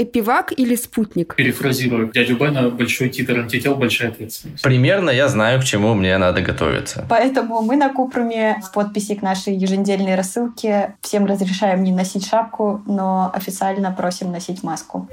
Эпивак или спутник? Перефразирую дядю Бена, большой титр антител, большая ответственность. Примерно я знаю, к чему мне надо готовиться. Поэтому мы на Купруме в подписи к нашей еженедельной рассылке всем разрешаем не носить шапку, но официально просим носить маску.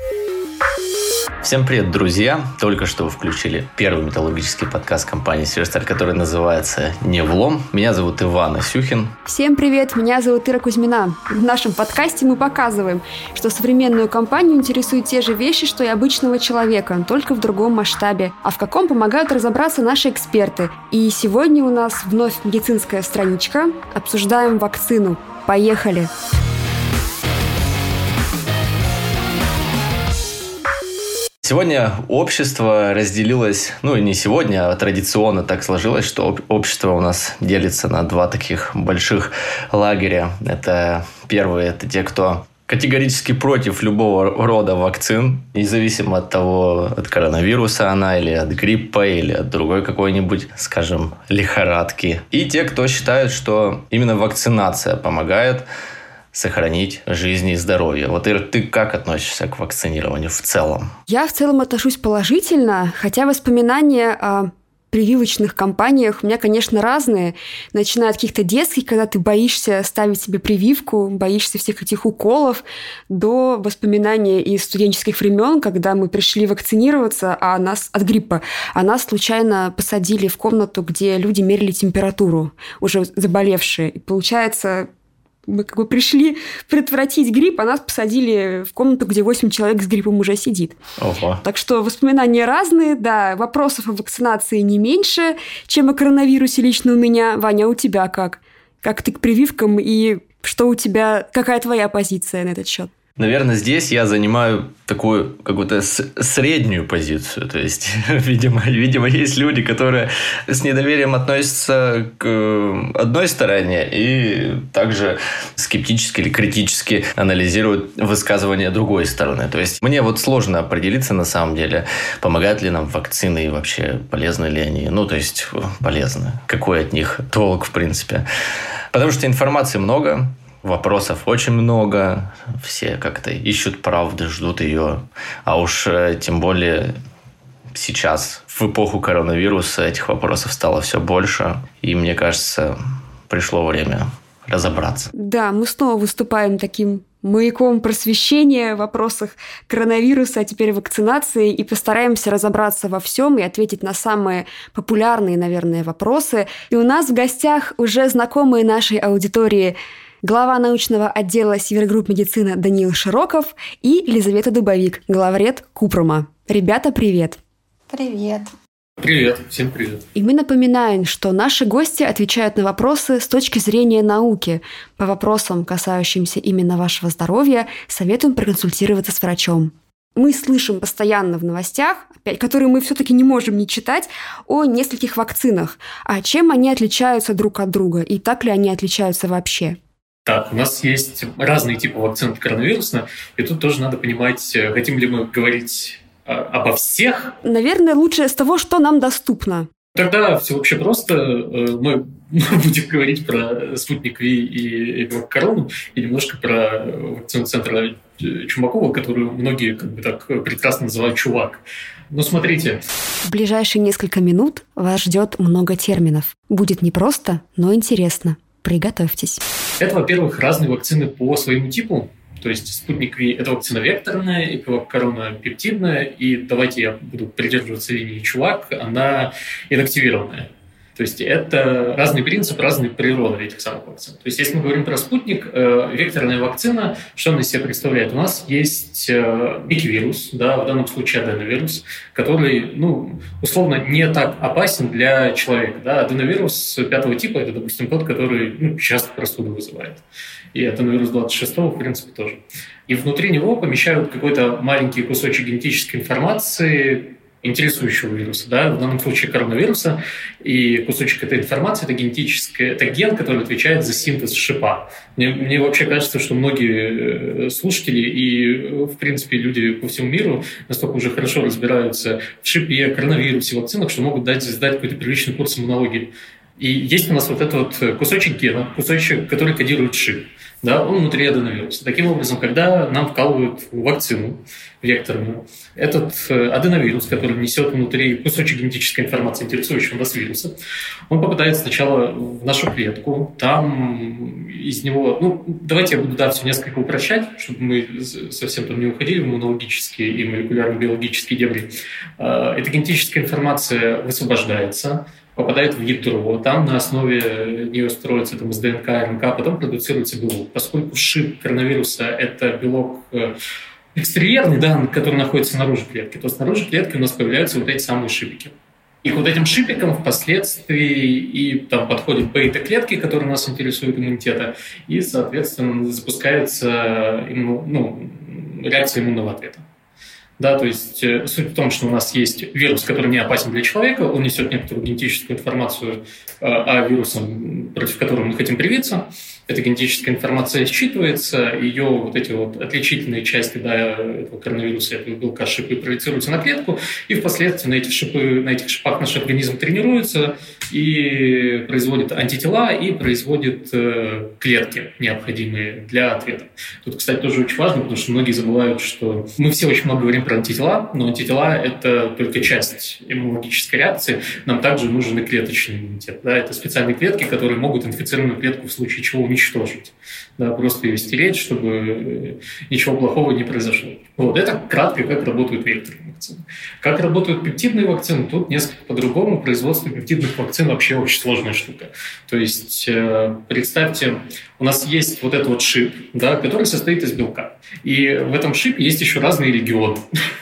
Всем привет, друзья! Только что вы включили первый металлургический подкаст компании «Северсталь», который называется «Не влом». Меня зовут Иван Асюхин. Всем привет, меня зовут Ира Кузьмина. В нашем подкасте мы показываем, что современную компанию интересуют те же вещи, что и обычного человека, только в другом масштабе. А в каком помогают разобраться наши эксперты. И сегодня у нас вновь медицинская страничка. Обсуждаем вакцину. Поехали! Поехали! Сегодня общество разделилось, ну и не сегодня, а традиционно так сложилось, что общество у нас делится на два таких больших лагеря. Это первые, это те, кто категорически против любого рода вакцин, независимо от того, от коронавируса она или от гриппа, или от другой какой-нибудь, скажем, лихорадки. И те, кто считают, что именно вакцинация помогает сохранить жизнь и здоровье. Вот, Ира, ты как относишься к вакцинированию в целом? Я в целом отношусь положительно, хотя воспоминания о прививочных кампаниях у меня, конечно, разные. Начиная от каких-то детских, когда ты боишься ставить себе прививку, боишься всех этих уколов, до воспоминания из студенческих времен, когда мы пришли вакцинироваться а нас от гриппа, а нас случайно посадили в комнату, где люди мерили температуру, уже заболевшие. И получается, мы как бы пришли предотвратить грипп, а нас посадили в комнату, где 8 человек с гриппом уже сидит. Ого. Так что воспоминания разные, да, вопросов о вакцинации не меньше, чем о коронавирусе лично у меня. Ваня, у тебя как? Как ты к прививкам и что у тебя, какая твоя позиция на этот счет? Наверное, здесь я занимаю такую какую-то среднюю позицию. То есть, видимо, видимо, есть люди, которые с недоверием относятся к э, одной стороне и также скептически или критически анализируют высказывания другой стороны. То есть, мне вот сложно определиться на самом деле, помогают ли нам вакцины и вообще полезны ли они. Ну, то есть, полезны. Какой от них толк, в принципе. Потому что информации много, Вопросов очень много, все как-то ищут правды, ждут ее. А уж э, тем более сейчас, в эпоху коронавируса, этих вопросов стало все больше. И мне кажется, пришло время разобраться. Да, мы снова выступаем таким маяком просвещения в вопросах коронавируса, а теперь вакцинации, и постараемся разобраться во всем и ответить на самые популярные, наверное, вопросы. И у нас в гостях уже знакомые нашей аудитории глава научного отдела Севергрупп медицина Даниил Широков и Елизавета Дубовик, главред Купрума. Ребята, привет! Привет! Привет, всем привет. И мы напоминаем, что наши гости отвечают на вопросы с точки зрения науки. По вопросам, касающимся именно вашего здоровья, советуем проконсультироваться с врачом. Мы слышим постоянно в новостях, опять, которые мы все-таки не можем не читать, о нескольких вакцинах. А чем они отличаются друг от друга? И так ли они отличаются вообще? Так, у нас есть разные типы вакцин от коронавируса, и тут тоже надо понимать, э, хотим ли мы говорить э, обо всех. Наверное, лучше с того, что нам доступно. Тогда все вообще просто. Э, мы будем говорить про спутник Ви и корону и немножко про вакцину центра Чумакова, которую многие как бы так прекрасно называют чувак. Ну, смотрите. В ближайшие несколько минут вас ждет много терминов. Будет непросто, но интересно. Приготовьтесь. Это, во-первых, разные вакцины по своему типу. То есть спутник Ви – это вакцина векторная, и корона пептидная, и давайте я буду придерживаться линии чувак, она инактивированная. То есть это разный принцип, разная природа этих самых вакцин. То есть если мы говорим про спутник, э, векторная вакцина, что она из себя представляет? У нас есть э, вирус, да, в данном случае аденовирус, который, ну, условно, не так опасен для человека. Да. Аденовирус пятого типа – это, допустим, тот, который ну, часто простуду вызывает. И аденовирус 26 в принципе, тоже. И внутри него помещают какой-то маленький кусочек генетической информации, интересующего вируса, да, в данном случае коронавируса, и кусочек этой информации – это генетическая, это ген, который отвечает за синтез шипа. Мне, мне вообще кажется, что многие э, слушатели и, в принципе, люди по всему миру настолько уже хорошо разбираются в шипе, коронавирусе, вакцинах, что могут дать, сдать какой-то приличный курс иммунологии. И есть у нас вот этот вот кусочек гена, кусочек, который кодирует шип да, он внутри аденовируса. Таким образом, когда нам вкалывают вакцину векторную, этот э, аденовирус, который несет внутри кусочек генетической информации, интересующего нас вируса, он попадает сначала в нашу клетку, там из него, ну, давайте я буду, да, все несколько упрощать, чтобы мы совсем там не уходили в иммунологические и молекулярно-биологические дебри. Э, эта генетическая информация высвобождается, попадает в ядро, там на основе нее строится там, из ДНК, РНК, потом продуцируется белок. Поскольку шип коронавируса – это белок э, экстерьерный, да, который находится снаружи клетки, то снаружи клетки у нас появляются вот эти самые шипики. И вот этим шипикам впоследствии и там подходят бета-клетки, которые нас интересуют иммунитета, и, соответственно, запускается ну, реакция иммунного ответа. Да, то есть э, суть в том, что у нас есть вирус, который не опасен для человека, он несет некоторую генетическую информацию э, о вирусе, против которого мы хотим привиться. Эта генетическая информация считывается, ее вот эти вот отличительные части да, этого коронавируса, этого белка шипы проецируются на клетку, и впоследствии на, эти шипы, на этих шипах наш организм тренируется и производит антитела, и производит э, клетки, необходимые для ответа. Тут, кстати, тоже очень важно, потому что многие забывают, что мы все очень много говорим про антитела, но антитела – это только часть иммунологической реакции. Нам также нужен и клеточный иммунитет. Да? Это специальные клетки, которые могут инфицированную клетку в случае чего уничтожить. Да? Просто ее стереть, чтобы э, ничего плохого не произошло. Вот это кратко, как работают векторные вакцины. Как работают пептидные вакцины, тут несколько по-другому. Производство пептидных вакцин вообще очень сложная штука. То есть э, представьте, у нас есть вот этот вот шип, да, который состоит из белка. И в этом шипе есть еще разные регионы.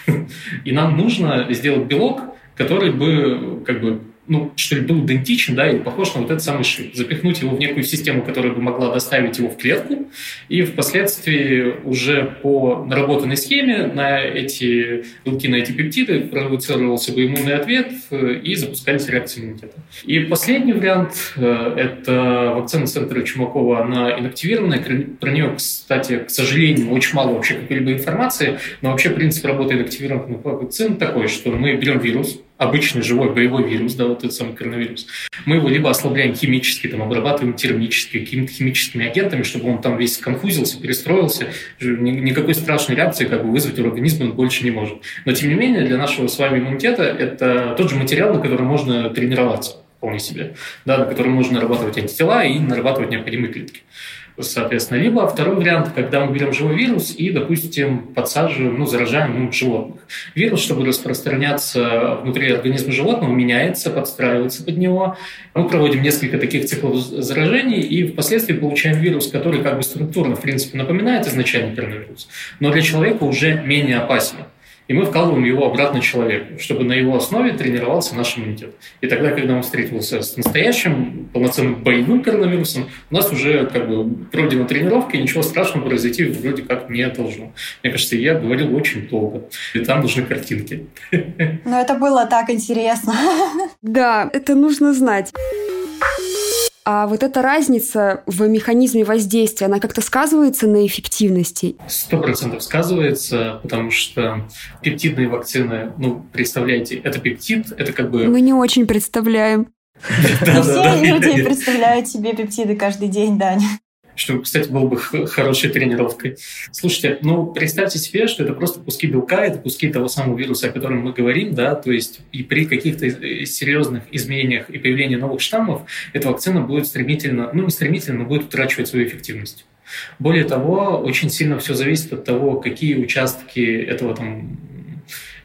И нам нужно сделать белок, который бы как бы ну, что ли, был идентичен, да, и похож на вот этот самый шип. Запихнуть его в некую систему, которая бы могла доставить его в клетку, и впоследствии уже по наработанной схеме на эти белки, на эти пептиды провоцировался бы иммунный ответ э, и запускались реакции иммунитета. И последний вариант э, – это вакцина центра Чумакова, она инактивированная. Про нее, кстати, к сожалению, очень мало вообще какой-либо информации, но вообще принцип работы инактивированных вакцин такой, что мы берем вирус, обычный живой боевой вирус, да, вот этот самый коронавирус, мы его либо ослабляем химически, там, обрабатываем термически, какими-то химическими агентами, чтобы он там весь конфузился, перестроился, никакой страшной реакции как бы вызвать у организма он больше не может. Но, тем не менее, для нашего с вами иммунитета это тот же материал, на котором можно тренироваться вполне себе, да, на котором можно нарабатывать антитела и нарабатывать необходимые клетки соответственно. Либо второй вариант, когда мы берем живой вирус и, допустим, подсаживаем, ну, заражаем ну, животных. Вирус, чтобы распространяться внутри организма животного, меняется, подстраивается под него. Мы проводим несколько таких циклов заражений и впоследствии получаем вирус, который как бы структурно, в принципе, напоминает изначальный коронавирус, но для человека уже менее опасен и мы вкалываем его обратно человеку, чтобы на его основе тренировался наш иммунитет. И тогда, когда он встретился с настоящим полноценным боевым коронавирусом, у нас уже как бы пройдена тренировка, и ничего страшного произойти вроде как не должно. Мне кажется, я говорил очень долго, и там нужны картинки. Но это было так интересно. Да, это нужно знать. А вот эта разница в механизме воздействия, она как-то сказывается на эффективности? Сто процентов сказывается, потому что пептидные вакцины, ну, представляете, это пептид, это как бы... Мы не очень представляем. Все люди представляют себе пептиды каждый день, Даня что, кстати, было бы хорошей тренировкой. Слушайте, ну, представьте себе, что это просто куски белка, это куски того самого вируса, о котором мы говорим, да, то есть и при каких-то э, серьезных изменениях и появлении новых штаммов эта вакцина будет стремительно, ну, не стремительно, но будет утрачивать свою эффективность. Более того, очень сильно все зависит от того, какие участки этого там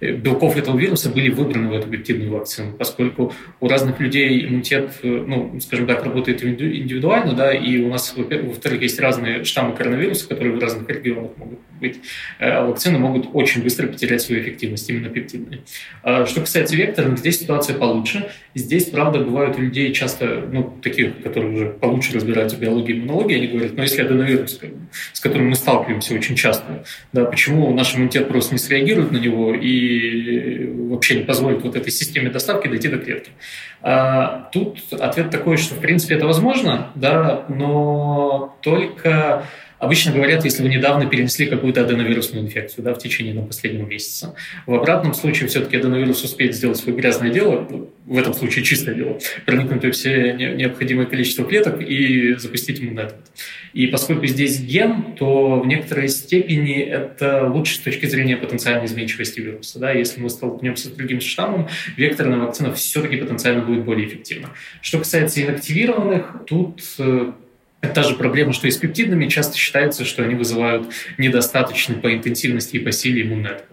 белков этого вируса были выбраны в эту пептидную вакцину, поскольку у разных людей иммунитет, э, ну, скажем так, работает индивидуально, да, и у нас, во-вторых, есть разные штаммы коронавируса, которые в разных регионах могут быть, э, вакцины могут очень быстро потерять свою эффективность, именно пептидные. А что касается векторных, здесь ситуация получше. Здесь, правда, бывают у людей часто, ну, таких, которые уже получше разбираются в биологии и иммунологии, они говорят, ну, если аденовирус, с которым мы сталкиваемся очень часто, да, почему наш иммунитет просто не среагирует на него и вообще не позволит вот этой системе доставки дойти до клетки. А тут ответ такой, что, в принципе, это возможно, да, но только Обычно говорят, если вы недавно перенесли какую-то аденовирусную инфекцию да, в течение ну, последнего месяца. В обратном случае все-таки аденовирус успеет сделать свое грязное дело, в этом случае чистое дело, проникнуть во все необходимое количество клеток и запустить иммунный ответ. И поскольку здесь ген, то в некоторой степени это лучше с точки зрения потенциальной изменчивости вируса. Да? Если мы столкнемся с другим штаммом, векторная вакцина все-таки потенциально будет более эффективна. Что касается инактивированных, тут э, это та же проблема, что и с пептидами. Часто считается, что они вызывают недостаточный по интенсивности и по силе иммунный ответ.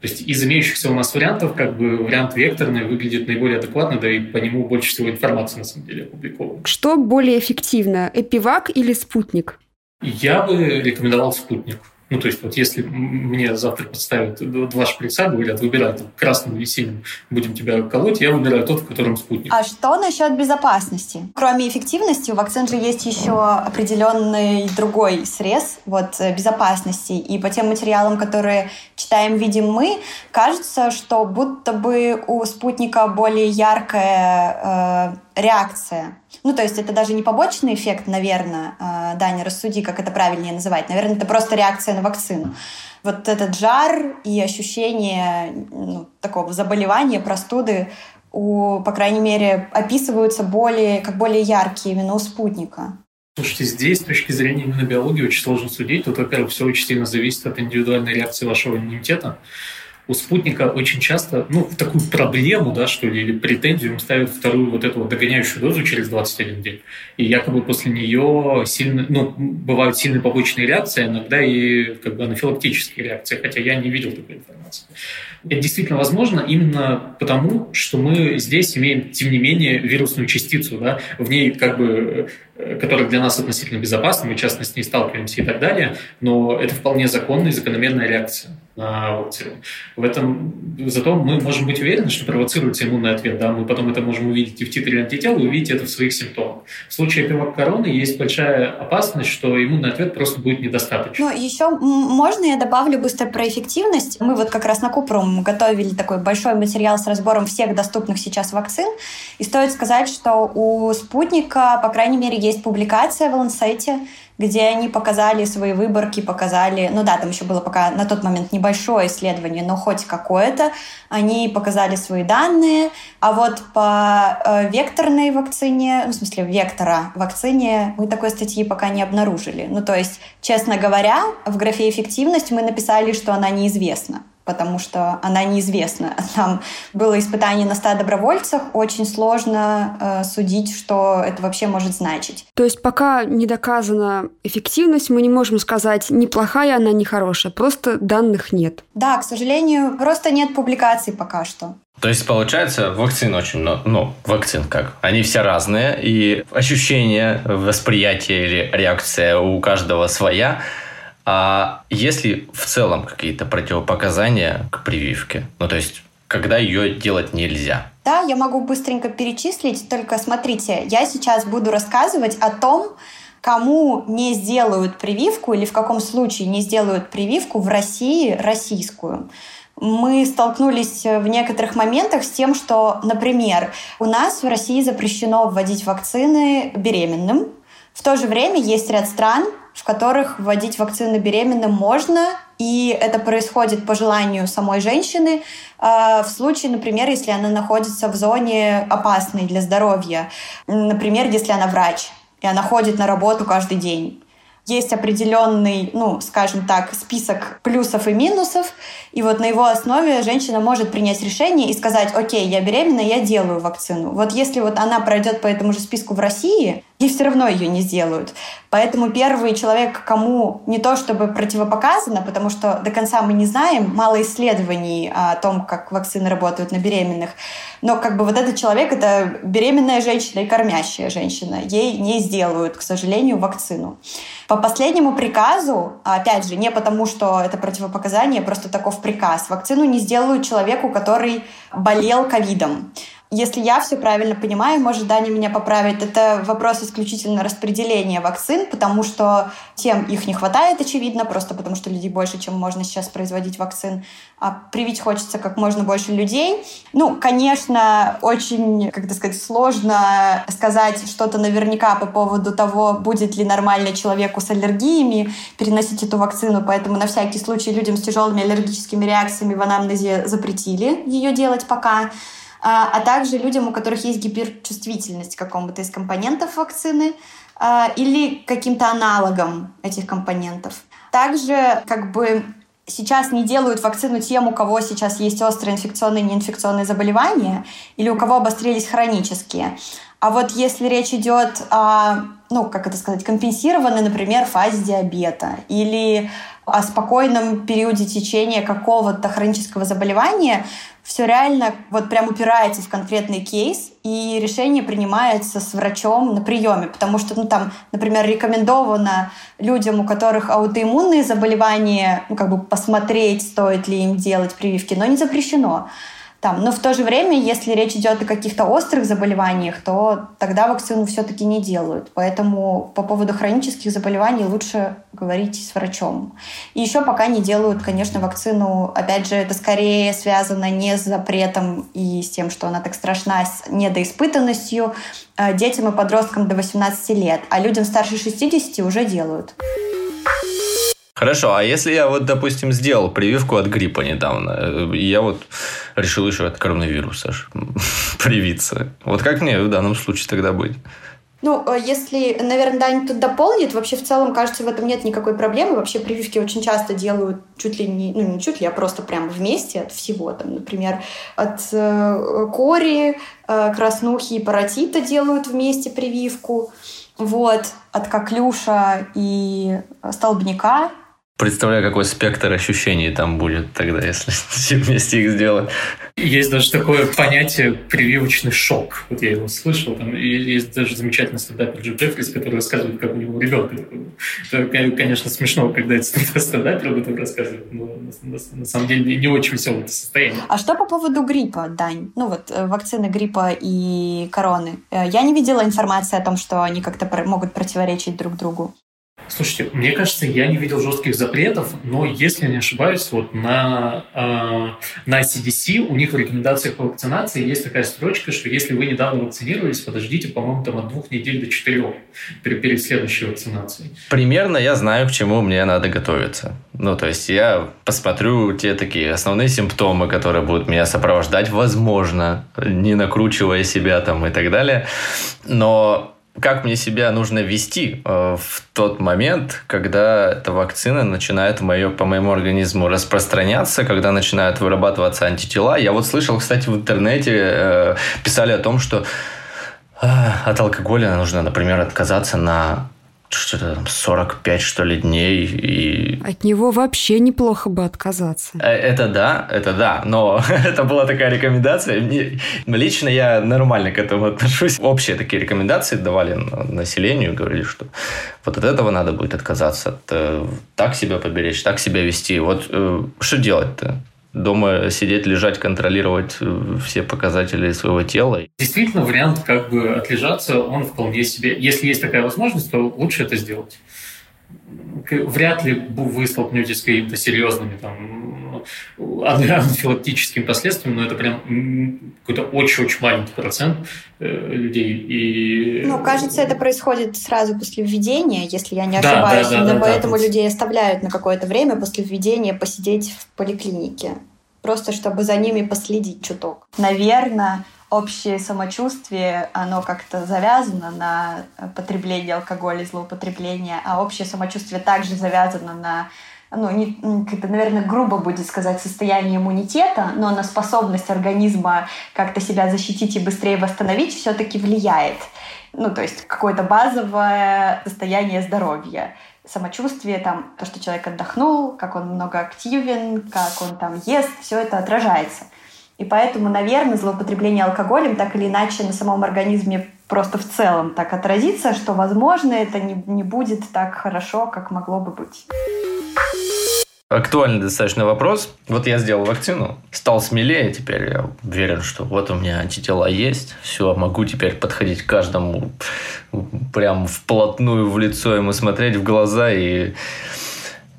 То есть из имеющихся у нас вариантов, как бы вариант векторный выглядит наиболее адекватно, да и по нему больше всего информации на самом деле опубликовано. Что более эффективно, эпивак или спутник? Я бы рекомендовал спутник. Ну, то есть вот если мне завтра представят два шприца, говорят, выбирай там, красным или синим, будем тебя колоть, я выбираю тот, в котором спутник. А что насчет безопасности? Кроме эффективности, у вакцин же есть еще определенный другой срез вот, э, безопасности. И по тем материалам, которые читаем, видим мы, кажется, что будто бы у спутника более яркая э, реакция ну, то есть это даже не побочный эффект, наверное, э, Даня, рассуди, как это правильнее называть. Наверное, это просто реакция на вакцину. Вот этот жар и ощущение ну, такого заболевания, простуды, у, по крайней мере, описываются более, как более яркие именно у спутника. Слушайте, здесь с точки зрения именно биологии очень сложно судить. Тут, во-первых, все очень сильно зависит от индивидуальной реакции вашего иммунитета у спутника очень часто, ну, в такую проблему, да, что ли, или претензию им ставят вторую вот эту вот догоняющую дозу через 21 день. И якобы после нее сильно, ну, бывают сильные побочные реакции, иногда и как бы анафилактические реакции, хотя я не видел такой информации. Это действительно возможно именно потому, что мы здесь имеем, тем не менее, вирусную частицу, да, в ней как бы Э, которая для нас относительно безопасна, мы часто с ней сталкиваемся и так далее, но это вполне законная и закономерная реакция на вакцину. В этом, зато мы можем быть уверены, что провоцируется иммунный ответ, да, мы потом это можем увидеть и в титре антител, увидеть это в своих симптомах. В случае эпивак короны есть большая опасность, что иммунный ответ просто будет недостаточно. Ну, еще можно я добавлю быстро про эффективность. Мы вот как раз на Купрум готовили такой большой материал с разбором всех доступных сейчас вакцин, и стоит сказать, что у спутника, по крайней мере, есть есть публикация в Лансете, где они показали свои выборки, показали, ну да, там еще было пока на тот момент небольшое исследование, но хоть какое-то. Они показали свои данные, а вот по э, векторной вакцине, ну, в смысле вектора вакцине, мы такой статьи пока не обнаружили. Ну, то есть, честно говоря, в графе эффективность мы написали, что она неизвестна потому что она неизвестна. Там было испытание на 100 добровольцах, очень сложно э, судить, что это вообще может значить. То есть пока не доказана эффективность, мы не можем сказать, неплохая она, не хорошая, просто данных нет. Да, к сожалению, просто нет публикаций пока что. То есть, получается, вакцин очень много. Ну, вакцин как? Они все разные, и ощущение, восприятие или реакция у каждого своя. А есть ли в целом какие-то противопоказания к прививке? Ну, то есть, когда ее делать нельзя? Да, я могу быстренько перечислить, только смотрите, я сейчас буду рассказывать о том, кому не сделают прививку или в каком случае не сделают прививку в России российскую мы столкнулись в некоторых моментах с тем, что, например, у нас в России запрещено вводить вакцины беременным. В то же время есть ряд стран, в которых вводить вакцины беременным можно, и это происходит по желанию самой женщины, а, в случае, например, если она находится в зоне опасной для здоровья, например, если она врач, и она ходит на работу каждый день есть определенный, ну, скажем так, список плюсов и минусов, и вот на его основе женщина может принять решение и сказать, окей, я беременна, я делаю вакцину. Вот если вот она пройдет по этому же списку в России, ей все равно ее не сделают. Поэтому первый человек, кому не то чтобы противопоказано, потому что до конца мы не знаем, мало исследований о том, как вакцины работают на беременных, но как бы вот этот человек — это беременная женщина и кормящая женщина. Ей не сделают, к сожалению, вакцину. По последнему приказу, опять же, не потому, что это противопоказание, просто таков приказ, вакцину не сделают человеку, который болел ковидом. Если я все правильно понимаю, может, Даня меня поправит, это вопрос исключительно распределения вакцин, потому что тем их не хватает, очевидно, просто потому что людей больше, чем можно сейчас производить вакцин. А привить хочется как можно больше людей. Ну, конечно, очень, как сказать, сложно сказать что-то наверняка по поводу того, будет ли нормально человеку с аллергиями переносить эту вакцину, поэтому на всякий случай людям с тяжелыми аллергическими реакциями в анамнезе запретили ее делать пока. А, а также людям, у которых есть гиперчувствительность к какому-то из компонентов вакцины а, или каким-то аналогом этих компонентов. Также как бы сейчас не делают вакцину тем, у кого сейчас есть острые инфекционные и неинфекционные заболевания или у кого обострились хронические. А вот если речь идет о, ну, как это сказать, компенсированной, например, фазе диабета или о спокойном периоде течения какого-то хронического заболевания, все реально вот прям упирается в конкретный кейс, и решение принимается с врачом на приеме, потому что, ну, там, например, рекомендовано людям, у которых аутоиммунные заболевания, ну, как бы посмотреть, стоит ли им делать прививки, но не запрещено. Там. Но в то же время, если речь идет о каких-то острых заболеваниях, то тогда вакцину все-таки не делают. Поэтому по поводу хронических заболеваний лучше говорить с врачом. И еще пока не делают, конечно, вакцину. Опять же, это скорее связано не с запретом и с тем, что она так страшна, с недоиспытанностью э, детям и подросткам до 18 лет. А людям старше 60 уже делают. Хорошо, а если я вот, допустим, сделал прививку от гриппа недавно, и я вот решил еще от коронавируса привиться, вот как мне в данном случае тогда быть? Ну, э, если, наверное, Даня тут дополнит, вообще в целом, кажется, в этом нет никакой проблемы. Вообще прививки очень часто делают чуть ли не, ну не чуть ли, а просто прям вместе от всего. Там, например, от э, кори, э, краснухи и паротита делают вместе прививку. Вот, от коклюша и столбняка Представляю, какой спектр ощущений там будет тогда, если все вместе их сделать. Есть даже такое понятие прививочный шок. Вот я его слышал. Там есть даже замечательный стендапер Джо Джеффрис, который рассказывает, как у него ребенка Это, конечно, смешно, когда этот стендапер об этом рассказывает, но на, на, на самом деле не очень веселое состояние. А что по поводу гриппа, Дань? Ну вот э, вакцины гриппа и короны. Э, я не видела информации о том, что они как-то могут противоречить друг другу. Слушайте, мне кажется, я не видел жестких запретов, но если не ошибаюсь, вот на, э, на CDC у них в рекомендациях по вакцинации есть такая строчка, что если вы недавно вакцинировались, подождите, по-моему, там от двух недель до четырех перед, перед следующей вакцинацией. Примерно я знаю, к чему мне надо готовиться. Ну, то есть я посмотрю те такие основные симптомы, которые будут меня сопровождать, возможно, не накручивая себя там и так далее. Но как мне себя нужно вести э, в тот момент, когда эта вакцина начинает мое, по моему организму распространяться, когда начинают вырабатываться антитела. Я вот слышал, кстати, в интернете э, писали о том, что э, от алкоголя нужно, например, отказаться на что-то там 45, что ли, дней. И... От него вообще неплохо бы отказаться. Э, это да, это да, но это была такая рекомендация. Мне, лично я нормально к этому отношусь. Общие такие рекомендации давали населению, говорили, что вот от этого надо будет отказаться, от, э, так себя поберечь, так себя вести. Вот э, что делать-то? Дома сидеть, лежать, контролировать э, все показатели своего тела. Действительно, вариант как бы отлежаться, он вполне себе... Если есть такая возможность, то лучше это сделать. Вряд ли вы столкнетесь с какими-то серьезными там, анафилактическими последствиями, но это прям какой-то очень-очень маленький процент э, людей. И... Ну, кажется, это происходит сразу после введения, если я не ошибаюсь. Да, да, да, да, поэтому да, людей оставляют на какое-то время после введения посидеть в поликлинике. Просто чтобы за ними последить чуток. Наверное, общее самочувствие, оно как-то завязано на потребление алкоголя и злоупотребление, а общее самочувствие также завязано на ну, не, это, наверное, грубо будет сказать, состояние иммунитета, но на способность организма как-то себя защитить и быстрее восстановить все-таки влияет. Ну, то есть какое-то базовое состояние здоровья самочувствие, там, то, что человек отдохнул, как он много активен, как он там ест, все это отражается. И поэтому, наверное, злоупотребление алкоголем так или иначе на самом организме просто в целом так отразится, что, возможно, это не, не будет так хорошо, как могло бы быть. актуальный достаточно вопрос. Вот я сделал вакцину, стал смелее, теперь я уверен, что вот у меня антитела есть, все, могу теперь подходить к каждому прям вплотную в лицо ему смотреть в глаза и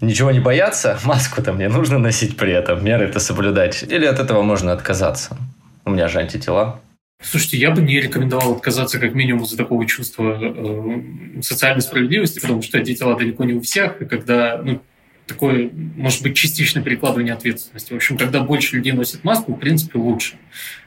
ничего не бояться, маску-то мне нужно носить при этом, меры это соблюдать. Или от этого можно отказаться. У меня же антитела. Слушайте, я бы не рекомендовал отказаться как минимум из-за такого чувства э, социальной справедливости, потому что антитела далеко не у всех, и когда ну, такое, может быть, частичное перекладывание ответственности. В общем, когда больше людей носят маску, в принципе, лучше.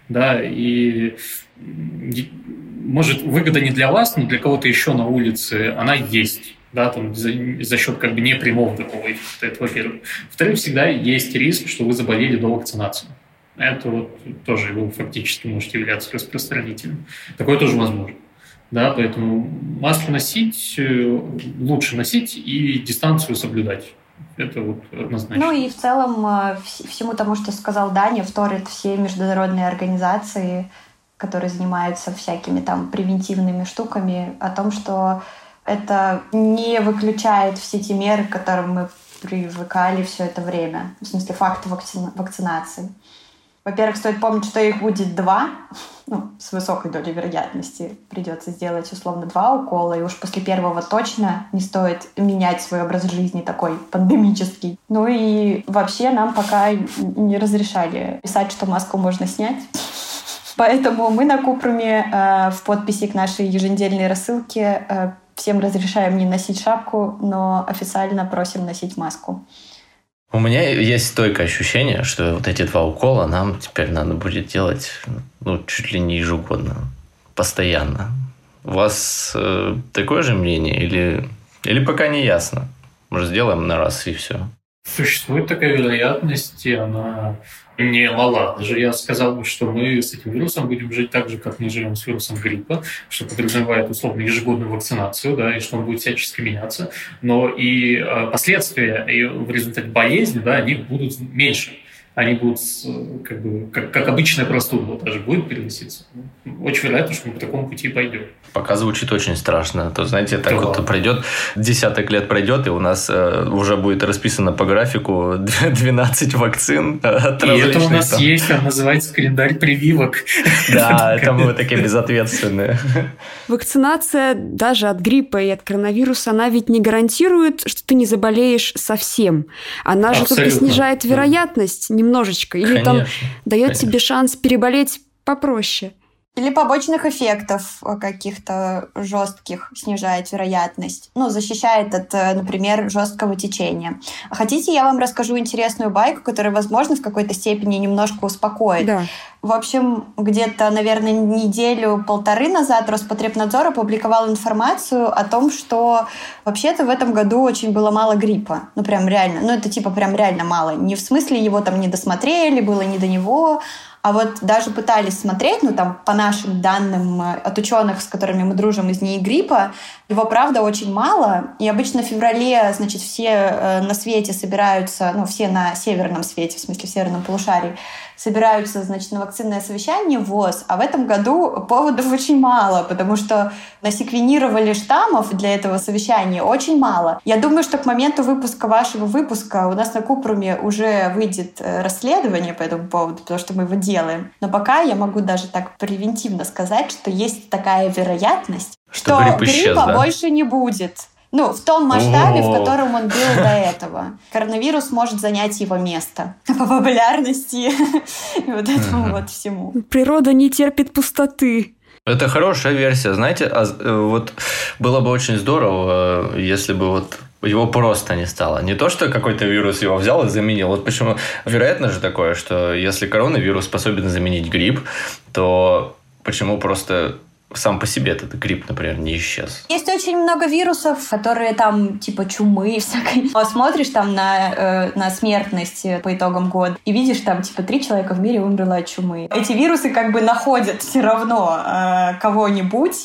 Да, и может, выгода не для вас, но для кого-то еще на улице она есть да, там, за, за счет как бы непрямого такого эффекта, это во-первых. Во-вторых, всегда есть риск, что вы заболели до вакцинации. Это вот тоже вы фактически можете являться распространителем. Такое тоже возможно. Да, поэтому маску носить, э, лучше носить и дистанцию соблюдать. Это вот однозначно. Ну и в целом э, всему тому, что сказал Даня, вторят все международные организации, которые занимаются всякими там превентивными штуками, о том, что это не выключает все те меры, к которым мы привыкали все это время. В смысле, факты вакци... вакцинации. Во-первых, стоит помнить, что их будет два. Ну, с высокой долей вероятности придется сделать условно два укола. И уж после первого точно не стоит менять свой образ жизни такой пандемический. Ну и вообще нам пока не разрешали писать, что маску можно снять. Поэтому мы на Купруме э, в подписи к нашей еженедельной рассылке э, всем разрешаем не носить шапку, но официально просим носить маску. У меня есть стойкое ощущение, что вот эти два укола нам теперь надо будет делать ну, чуть ли не ежегодно, постоянно. У вас э, такое же мнение или, или пока не ясно? Может, сделаем на раз и все? Существует такая вероятность, и она не мала. Даже я сказал бы, что мы с этим вирусом будем жить так же, как мы живем с вирусом гриппа, что подразумевает условно ежегодную вакцинацию, да, и что он будет всячески меняться. Но и э, последствия и в результате болезни, да, они будут меньше они будут как, бы, как, как обычная простуда вот, даже будет переноситься. Очень вероятно, что мы по такому пути пойдем. Пока звучит очень страшно. То, знаете, так да. вот пройдет, десяток лет пройдет, и у нас э, уже будет расписано по графику 12 вакцин от И это у нас там. есть, он называется календарь прививок. Да, это мы такие безответственные. Вакцинация даже от гриппа и от коронавируса, она ведь не гарантирует, что ты не заболеешь совсем. Она же только снижает вероятность, немножечко. Или конечно, там дает конечно. тебе шанс переболеть попроще. Или побочных эффектов каких-то жестких снижает вероятность. Ну, защищает от, э, например, жесткого течения. Хотите, я вам расскажу интересную байку, которая, возможно, в какой-то степени немножко успокоит. Да. В общем, где-то, наверное, неделю-полторы назад Роспотребнадзор опубликовал информацию о том, что вообще-то в этом году очень было мало гриппа. Ну, прям реально. Ну, это типа прям реально мало. Не в смысле его там не досмотрели, было не до него, а вот даже пытались смотреть, ну там по нашим данным э, от ученых, с которыми мы дружим из НИИ гриппа, его правда очень мало. И обычно в феврале, значит, все э, на свете собираются, ну все на северном свете, в смысле в северном полушарии, собираются, значит, на вакцинное совещание ВОЗ, а в этом году поводов очень мало, потому что насеквенировали штаммов для этого совещания очень мало. Я думаю, что к моменту выпуска вашего выпуска у нас на Купруме уже выйдет э, расследование по этому поводу, потому что мы его делаем. Но пока я могу даже так превентивно сказать, что есть такая вероятность, что, что грипп гриппа да? больше не будет. Ну, в том масштабе, в котором он был до этого. Коронавирус может занять его место по популярности и вот этому вот всему. Природа не терпит пустоты. Это хорошая версия, знаете, а, э, вот было бы очень здорово, э, если бы вот его просто не стало. Не то, что какой-то вирус его взял и заменил. Вот почему вероятно же такое, что если коронавирус способен заменить грипп, то почему просто сам по себе этот грипп, например, не исчез. Есть очень много вирусов, которые там типа чумы всякой. Смотришь там на, э, на смертность по итогам года и видишь там типа три человека в мире умерло от чумы. Эти вирусы как бы находят все равно э, кого-нибудь,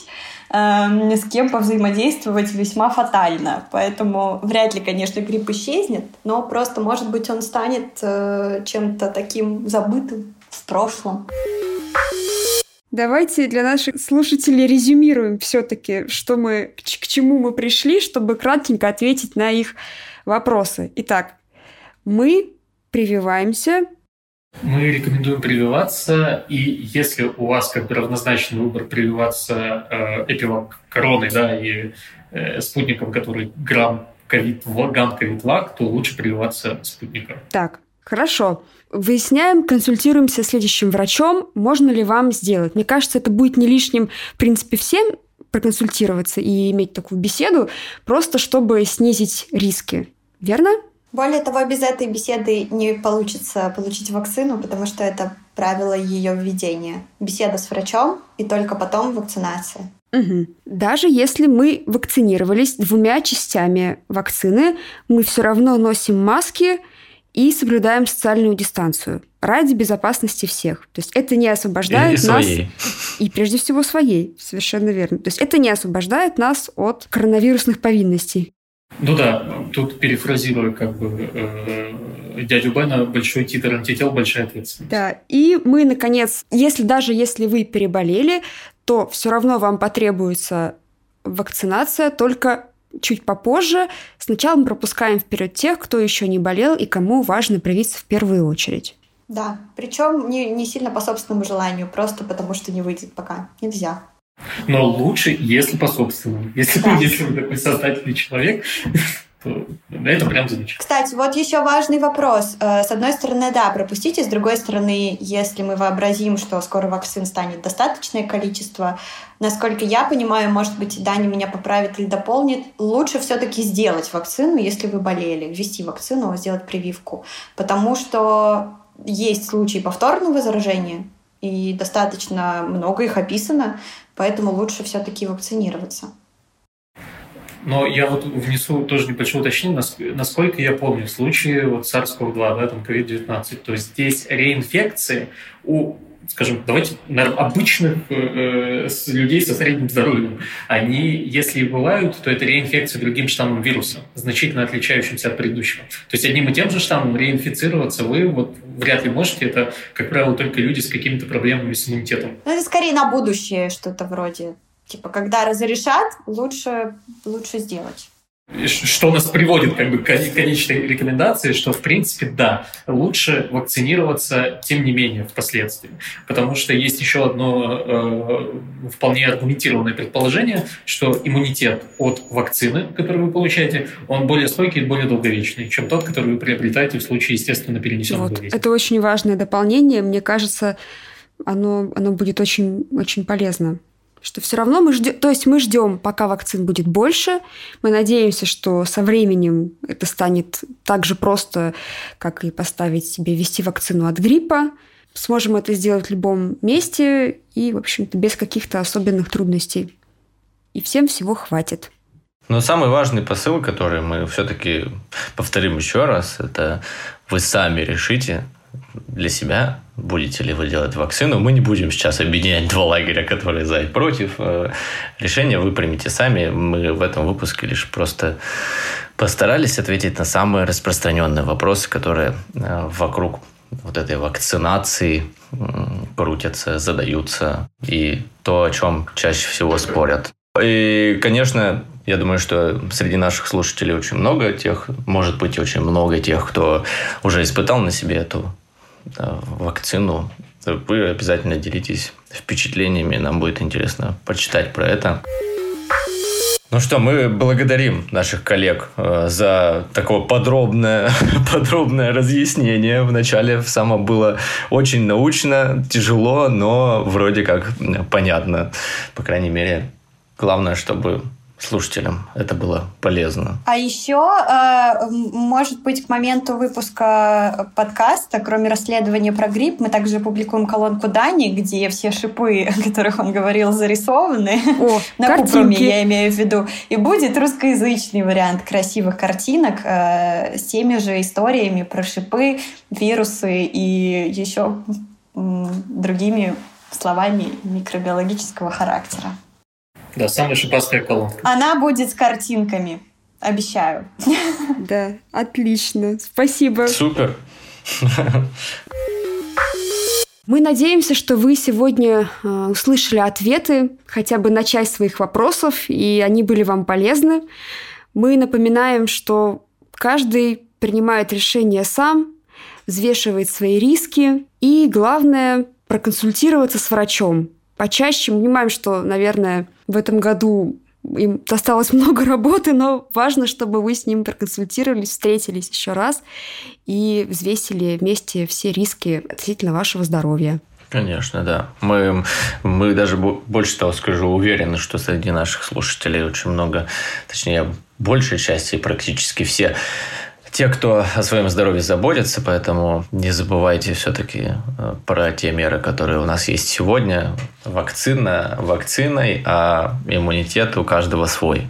э, с кем повзаимодействовать весьма фатально. Поэтому вряд ли, конечно, грипп исчезнет, но просто, может быть, он станет э, чем-то таким забытым в прошлом. Давайте для наших слушателей резюмируем все-таки, что мы, к чему мы пришли, чтобы кратенько ответить на их вопросы. Итак, Мы прививаемся. Мы рекомендуем прививаться, и если у вас как бы равнозначный выбор прививаться э, эпилог короной, да, и э, спутником, который грамм ковид, гамм ковид лак, то лучше прививаться спутником. Так, хорошо. Выясняем, консультируемся с следующим врачом, можно ли вам сделать. Мне кажется, это будет не лишним, в принципе, всем проконсультироваться и иметь такую беседу, просто чтобы снизить риски. Верно? Более того, без этой беседы не получится получить вакцину, потому что это правило ее введения. Беседа с врачом и только потом вакцинация. Угу. Даже если мы вакцинировались двумя частями вакцины, мы все равно носим маски и соблюдаем социальную дистанцию ради безопасности всех. То есть это не освобождает и нас... Своей. И прежде всего своей, совершенно верно. То есть это не освобождает нас от коронавирусных повинностей. Ну да, тут перефразирую как бы э, дядю Бена, большой титр антител, большая ответственность. Да, и мы, наконец, если даже если вы переболели, то все равно вам потребуется вакцинация, только чуть попозже. Сначала мы пропускаем вперед тех, кто еще не болел и кому важно привиться в первую очередь. Да, причем не, не сильно по собственному желанию, просто потому что не выйдет пока. Нельзя. Но лучше, если по собственному. Если, да. если вы такой создательный человек, это прям замечательно. Кстати, вот еще важный вопрос. Э, с одной стороны, да, пропустите, с другой стороны, если мы вообразим, что скоро вакцин станет достаточное количество, насколько я понимаю, может быть, Даня меня поправит или дополнит, лучше все-таки сделать вакцину, если вы болели, ввести вакцину, сделать прививку. Потому что есть случаи повторного заражения, и достаточно много их описано, поэтому лучше все-таки вакцинироваться. Но я вот внесу тоже небольшое уточнение, насколько я помню, в случае вот SARS-CoV-2, да, там COVID-19, то здесь реинфекции у скажем, давайте, наверное, обычных э, с людей со средним здоровьем, они, если и бывают, то это реинфекция другим штаммом вируса, значительно отличающимся от предыдущего. То есть одним и тем же штаммом реинфицироваться вы вот вряд ли можете. Это, как правило, только люди с какими-то проблемами с иммунитетом. Ну, это скорее на будущее что-то вроде. Типа, когда разрешат, лучше, лучше сделать что нас приводит как бы, к конечной рекомендации, что, в принципе, да, лучше вакцинироваться, тем не менее, впоследствии. Потому что есть еще одно э, вполне аргументированное предположение, что иммунитет от вакцины, которую вы получаете, он более стойкий и более долговечный, чем тот, который вы приобретаете в случае естественно перенесенного вот. Это очень важное дополнение. Мне кажется, оно, оно будет очень, очень полезно что все равно мы ждем, то есть мы ждем, пока вакцин будет больше, мы надеемся, что со временем это станет так же просто, как и поставить себе ввести вакцину от гриппа, сможем это сделать в любом месте и, в общем-то, без каких-то особенных трудностей. И всем всего хватит. Но самый важный посыл, который мы все-таки повторим еще раз, это вы сами решите, для себя, будете ли вы делать вакцину. Мы не будем сейчас объединять два лагеря, которые за и против. Э, решение вы примете сами. Мы в этом выпуске лишь просто постарались ответить на самые распространенные вопросы, которые э, вокруг вот этой вакцинации крутятся, задаются, и то, о чем чаще всего спорят. И, конечно, я думаю, что среди наших слушателей очень много тех, может быть, очень много тех, кто уже испытал на себе эту вакцину, вы обязательно делитесь впечатлениями. Нам будет интересно почитать про это. Ну что, мы благодарим наших коллег э, за такое подробное, подробное разъяснение. Вначале само было очень научно, тяжело, но вроде как понятно. По крайней мере, главное, чтобы слушателям это было полезно. А еще, э, может быть, к моменту выпуска подкаста, кроме расследования про грипп, мы также публикуем колонку Дани, где все шипы, о которых он говорил, зарисованы. О, На картинки. Купруме, я имею в виду. И будет русскоязычный вариант красивых картинок э, с теми же историями про шипы, вирусы и еще другими словами микробиологического характера. Да, самая шипастая колонка. Она будет с картинками. Обещаю. Да, отлично. Спасибо. Супер. Мы надеемся, что вы сегодня э, услышали ответы хотя бы на часть своих вопросов, и они были вам полезны. Мы напоминаем, что каждый принимает решение сам, взвешивает свои риски и, главное, проконсультироваться с врачом. Почаще мы понимаем, что, наверное, в этом году им досталось много работы, но важно, чтобы вы с ним проконсультировались, встретились еще раз и взвесили вместе все риски относительно вашего здоровья. Конечно, да. Мы, мы даже больше того скажу, уверены, что среди наших слушателей очень много, точнее, большей части, практически все те, кто о своем здоровье заботится, поэтому не забывайте все-таки э, про те меры, которые у нас есть сегодня. Вакцина вакциной, а иммунитет у каждого свой.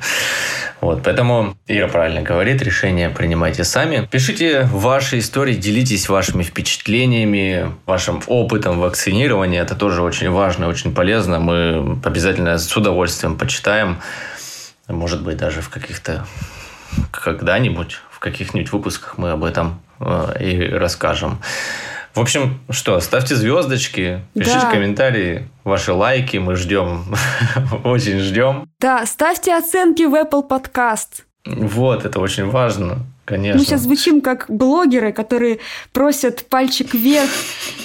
Вот, поэтому Ира правильно говорит, решение принимайте сами. Пишите ваши истории, делитесь вашими впечатлениями, вашим опытом вакцинирования. Это тоже очень важно, очень полезно. Мы обязательно с удовольствием почитаем. Может быть, даже в каких-то когда-нибудь в каких-нибудь выпусках мы об этом э, и расскажем. В общем, что, ставьте звездочки, пишите да. комментарии, ваши лайки, мы ждем, очень ждем. Да, ставьте оценки в Apple Podcast. Вот, это очень важно, конечно. Мы сейчас звучим как блогеры, которые просят пальчик вверх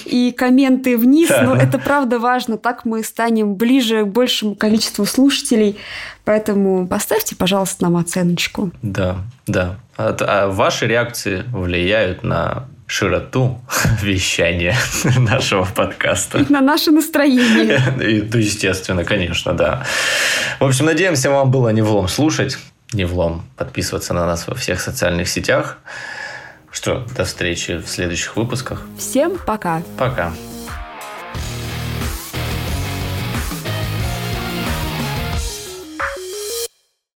и комменты вниз, да. но это правда важно. Так мы станем ближе к большему количеству слушателей. Поэтому поставьте, пожалуйста, нам оценочку. Да, да. А, а ваши реакции влияют на широту вещания нашего подкаста. И на наше настроение. И, ну, естественно, конечно, да. В общем, надеемся, вам было не влом слушать, не влом подписываться на нас во всех социальных сетях. Что, до встречи в следующих выпусках. Всем пока. Пока.